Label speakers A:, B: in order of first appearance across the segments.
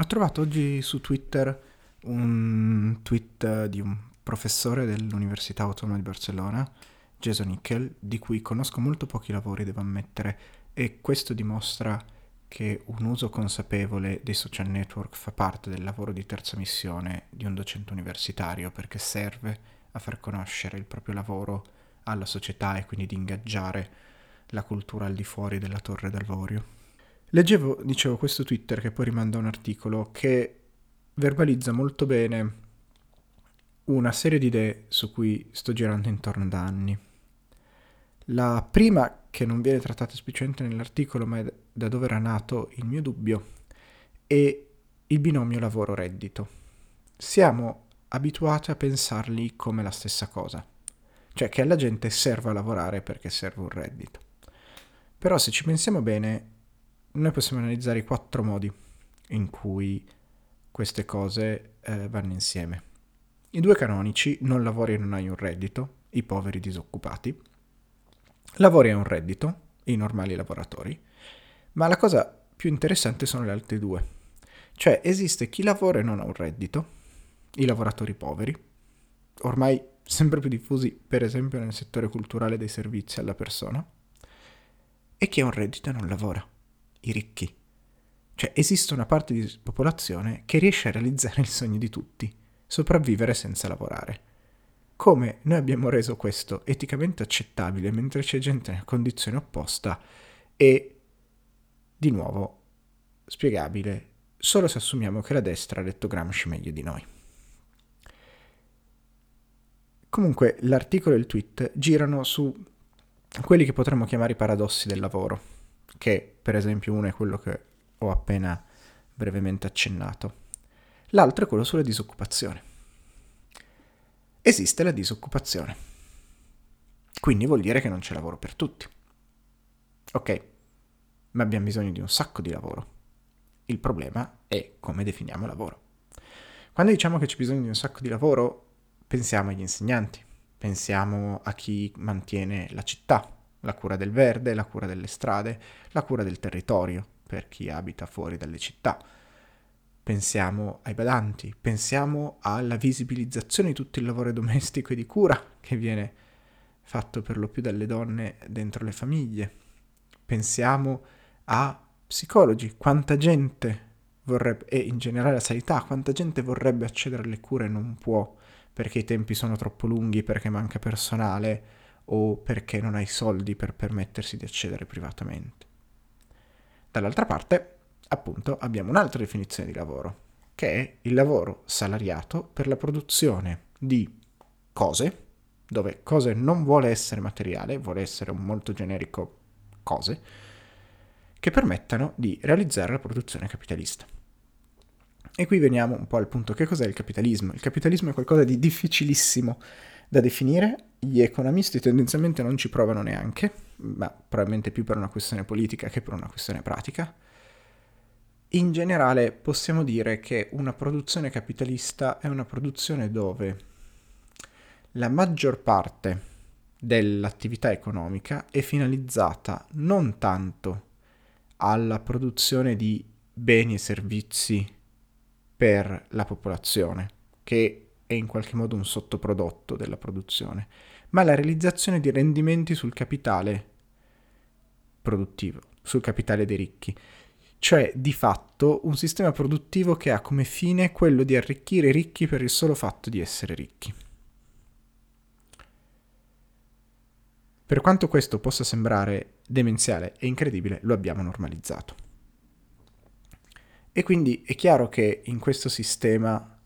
A: Ho trovato oggi su Twitter un tweet di un professore dell'Università Autonoma di Barcellona, Jason Nickel, di cui conosco molto pochi lavori, devo ammettere, e questo dimostra che un uso consapevole dei social network fa parte del lavoro di terza missione di un docente universitario perché serve a far conoscere il proprio lavoro alla società e quindi di ingaggiare la cultura al di fuori della torre d'Alvorio. Leggevo, dicevo, questo Twitter che poi rimanda a un articolo che verbalizza molto bene una serie di idee su cui sto girando intorno da anni. La prima, che non viene trattata esplicitamente nell'articolo, ma è da dove era nato il mio dubbio, è il binomio lavoro-reddito. Siamo abituati a pensarli come la stessa cosa, cioè che alla gente serva lavorare perché serve un reddito. Però se ci pensiamo bene, noi possiamo analizzare i quattro modi in cui queste cose eh, vanno insieme. I due canonici, non lavori e non hai un reddito, i poveri disoccupati, lavori e un reddito, i normali lavoratori, ma la cosa più interessante sono le altre due. Cioè esiste chi lavora e non ha un reddito, i lavoratori poveri, ormai sempre più diffusi per esempio nel settore culturale dei servizi alla persona, e chi ha un reddito e non lavora i ricchi. Cioè esiste una parte di popolazione che riesce a realizzare il sogno di tutti, sopravvivere senza lavorare. Come noi abbiamo reso questo eticamente accettabile mentre c'è gente nella condizione opposta e, di nuovo, spiegabile solo se assumiamo che la destra ha letto Gramsci meglio di noi. Comunque l'articolo e il tweet girano su quelli che potremmo chiamare i paradossi del lavoro che per esempio uno è quello che ho appena brevemente accennato. L'altro è quello sulla disoccupazione. Esiste la disoccupazione. Quindi vuol dire che non c'è lavoro per tutti. Ok, ma abbiamo bisogno di un sacco di lavoro. Il problema è come definiamo lavoro. Quando diciamo che c'è bisogno di un sacco di lavoro, pensiamo agli insegnanti, pensiamo a chi mantiene la città, la cura del verde, la cura delle strade, la cura del territorio per chi abita fuori dalle città. Pensiamo ai badanti, pensiamo alla visibilizzazione di tutto il lavoro domestico e di cura che viene fatto per lo più dalle donne dentro le famiglie. Pensiamo a psicologi, quanta gente vorrebbe, e in generale alla sanità, quanta gente vorrebbe accedere alle cure e non può perché i tempi sono troppo lunghi, perché manca personale, o perché non hai soldi per permettersi di accedere privatamente. Dall'altra parte, appunto, abbiamo un'altra definizione di lavoro, che è il lavoro salariato per la produzione di cose, dove cose non vuole essere materiale, vuole essere un molto generico cose, che permettano di realizzare la produzione capitalista. E qui veniamo un po' al punto che cos'è il capitalismo. Il capitalismo è qualcosa di difficilissimo da definire, gli economisti tendenzialmente non ci provano neanche, ma probabilmente più per una questione politica che per una questione pratica. In generale possiamo dire che una produzione capitalista è una produzione dove la maggior parte dell'attività economica è finalizzata non tanto alla produzione di beni e servizi per la popolazione, che è in qualche modo un sottoprodotto della produzione, ma la realizzazione di rendimenti sul capitale produttivo, sul capitale dei ricchi. Cioè, di fatto, un sistema produttivo che ha come fine quello di arricchire i ricchi per il solo fatto di essere ricchi. Per quanto questo possa sembrare demenziale e incredibile, lo abbiamo normalizzato. E quindi è chiaro che in questo sistema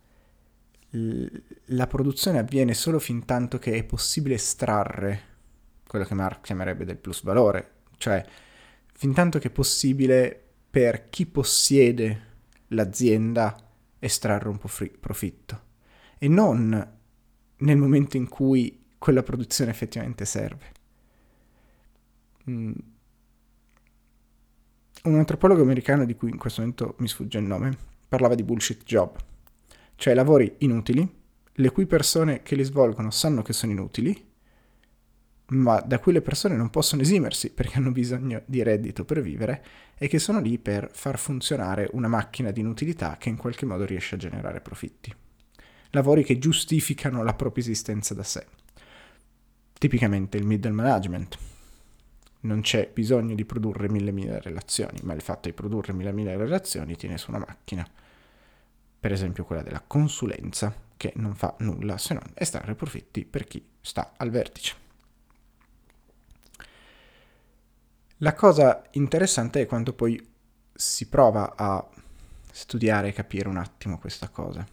A: la produzione avviene solo fin tanto che è possibile estrarre quello che Marx chiamerebbe del plus valore, cioè fin tanto che è possibile per chi possiede l'azienda estrarre un po' profitto e non nel momento in cui quella produzione effettivamente serve. Mm. Un antropologo americano di cui in questo momento mi sfugge il nome parlava di bullshit job cioè lavori inutili, le cui persone che li svolgono sanno che sono inutili ma da cui le persone non possono esimersi perché hanno bisogno di reddito per vivere e che sono lì per far funzionare una macchina di inutilità che in qualche modo riesce a generare profitti. Lavori che giustificano la propria esistenza da sé. Tipicamente il middle management. Non c'è bisogno di produrre mille mille relazioni, ma il fatto di produrre mille mille relazioni tiene su una macchina. Per esempio quella della consulenza, che non fa nulla se non estrarre profitti per chi sta al vertice. La cosa interessante è quando poi si prova a studiare e capire un attimo questa cosa,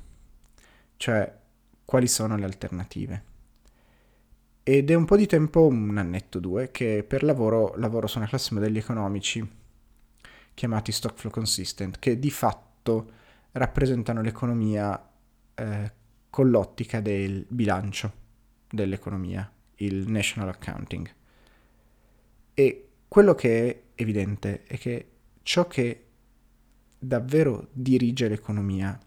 A: cioè quali sono le alternative. Ed è un po' di tempo, un annetto, due, che per lavoro lavoro su una classe modelli economici chiamati stock flow consistent, che di fatto rappresentano l'economia eh, con l'ottica del bilancio dell'economia, il national accounting. E quello che è evidente è che ciò che davvero dirige l'economia,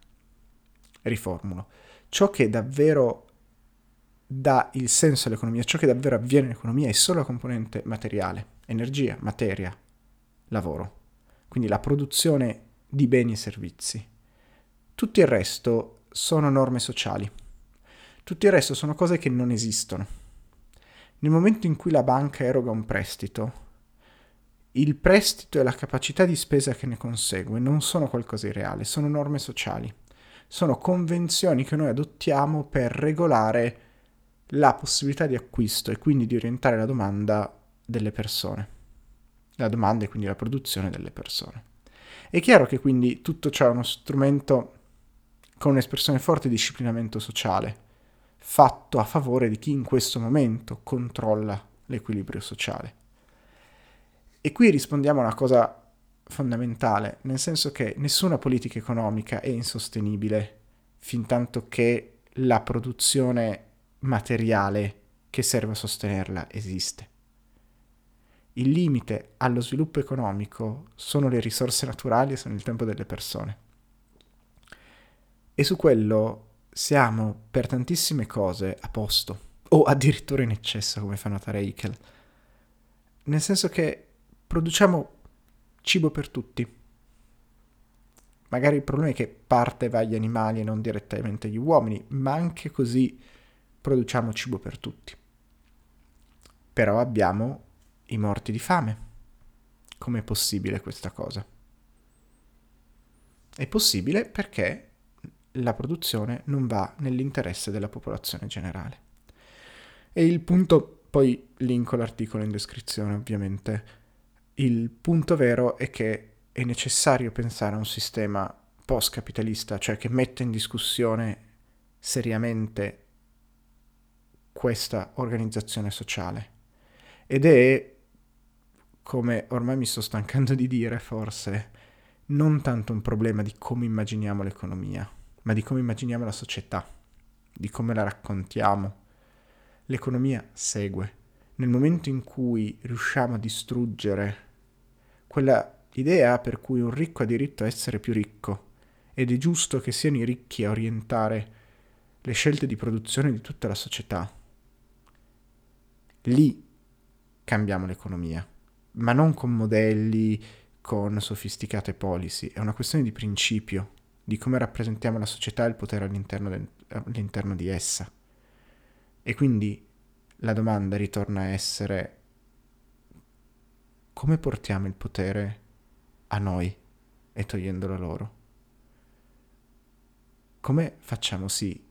A: riformulo, ciò che davvero dà il senso all'economia, ciò che davvero avviene nell'economia è solo la componente materiale, energia, materia, lavoro, quindi la produzione di beni e servizi. Tutto il resto sono norme sociali. Tutto il resto sono cose che non esistono. Nel momento in cui la banca eroga un prestito, il prestito e la capacità di spesa che ne consegue non sono qualcosa di reale, sono norme sociali, sono convenzioni che noi adottiamo per regolare la possibilità di acquisto e quindi di orientare la domanda delle persone. La domanda e quindi la produzione delle persone. È chiaro che quindi tutto ciò è uno strumento con un'espressione forte di disciplinamento sociale, fatto a favore di chi in questo momento controlla l'equilibrio sociale. E qui rispondiamo a una cosa fondamentale, nel senso che nessuna politica economica è insostenibile fin tanto che la produzione materiale che serve a sostenerla esiste. Il limite allo sviluppo economico sono le risorse naturali e sono il tempo delle persone. E su quello siamo per tantissime cose a posto, o addirittura in eccesso, come fa notare Eichel. Nel senso che produciamo cibo per tutti. Magari il problema è che parte va agli animali e non direttamente agli uomini, ma anche così produciamo cibo per tutti. Però abbiamo i morti di fame. Com'è possibile questa cosa? È possibile perché la produzione non va nell'interesse della popolazione generale. E il punto, poi linko l'articolo in descrizione ovviamente, il punto vero è che è necessario pensare a un sistema post-capitalista, cioè che metta in discussione seriamente questa organizzazione sociale. Ed è, come ormai mi sto stancando di dire forse, non tanto un problema di come immaginiamo l'economia, ma di come immaginiamo la società, di come la raccontiamo. L'economia segue. Nel momento in cui riusciamo a distruggere quella idea per cui un ricco ha diritto a essere più ricco ed è giusto che siano i ricchi a orientare le scelte di produzione di tutta la società. Lì cambiamo l'economia, ma non con modelli, con sofisticate policy, è una questione di principio, di come rappresentiamo la società e il potere all'interno, de- all'interno di essa. E quindi la domanda ritorna a essere come portiamo il potere a noi e togliendolo a loro? Come facciamo sì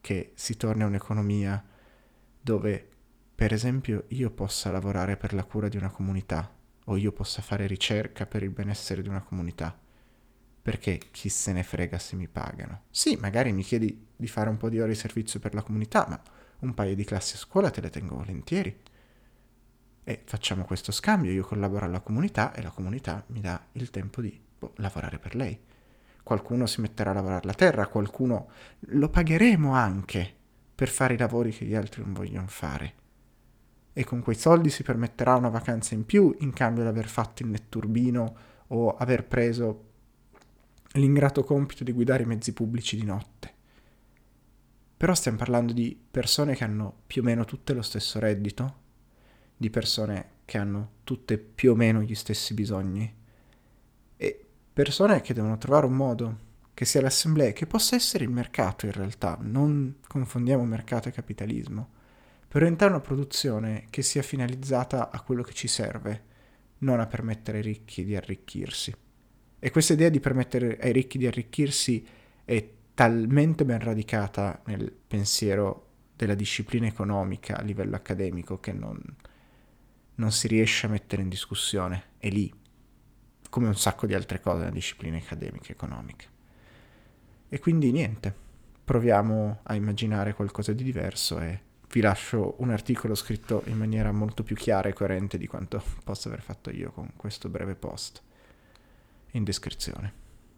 A: che si torni a un'economia dove, per esempio, io possa lavorare per la cura di una comunità o io possa fare ricerca per il benessere di una comunità? Perché chi se ne frega se mi pagano? Sì, magari mi chiedi di fare un po' di ore di servizio per la comunità, ma un paio di classi a scuola te le tengo volentieri e facciamo questo scambio, io collaboro alla comunità e la comunità mi dà il tempo di boh, lavorare per lei. Qualcuno si metterà a lavorare la terra, qualcuno lo pagheremo anche per fare i lavori che gli altri non vogliono fare. E con quei soldi si permetterà una vacanza in più in cambio di aver fatto il netturbino o aver preso l'ingrato compito di guidare i mezzi pubblici di notte. Però stiamo parlando di persone che hanno più o meno tutte lo stesso reddito, di persone che hanno tutte più o meno gli stessi bisogni e persone che devono trovare un modo che sia l'assemblea, che possa essere il mercato in realtà, non confondiamo mercato e capitalismo, per orientare una produzione che sia finalizzata a quello che ci serve, non a permettere ai ricchi di arricchirsi. E questa idea di permettere ai ricchi di arricchirsi è talmente ben radicata nel pensiero della disciplina economica a livello accademico che non, non si riesce a mettere in discussione. È lì, come un sacco di altre cose nella disciplina accademica e economica. E quindi niente, proviamo a immaginare qualcosa di diverso e vi lascio un articolo scritto in maniera molto più chiara e coerente di quanto possa aver fatto io con questo breve post in descrizione.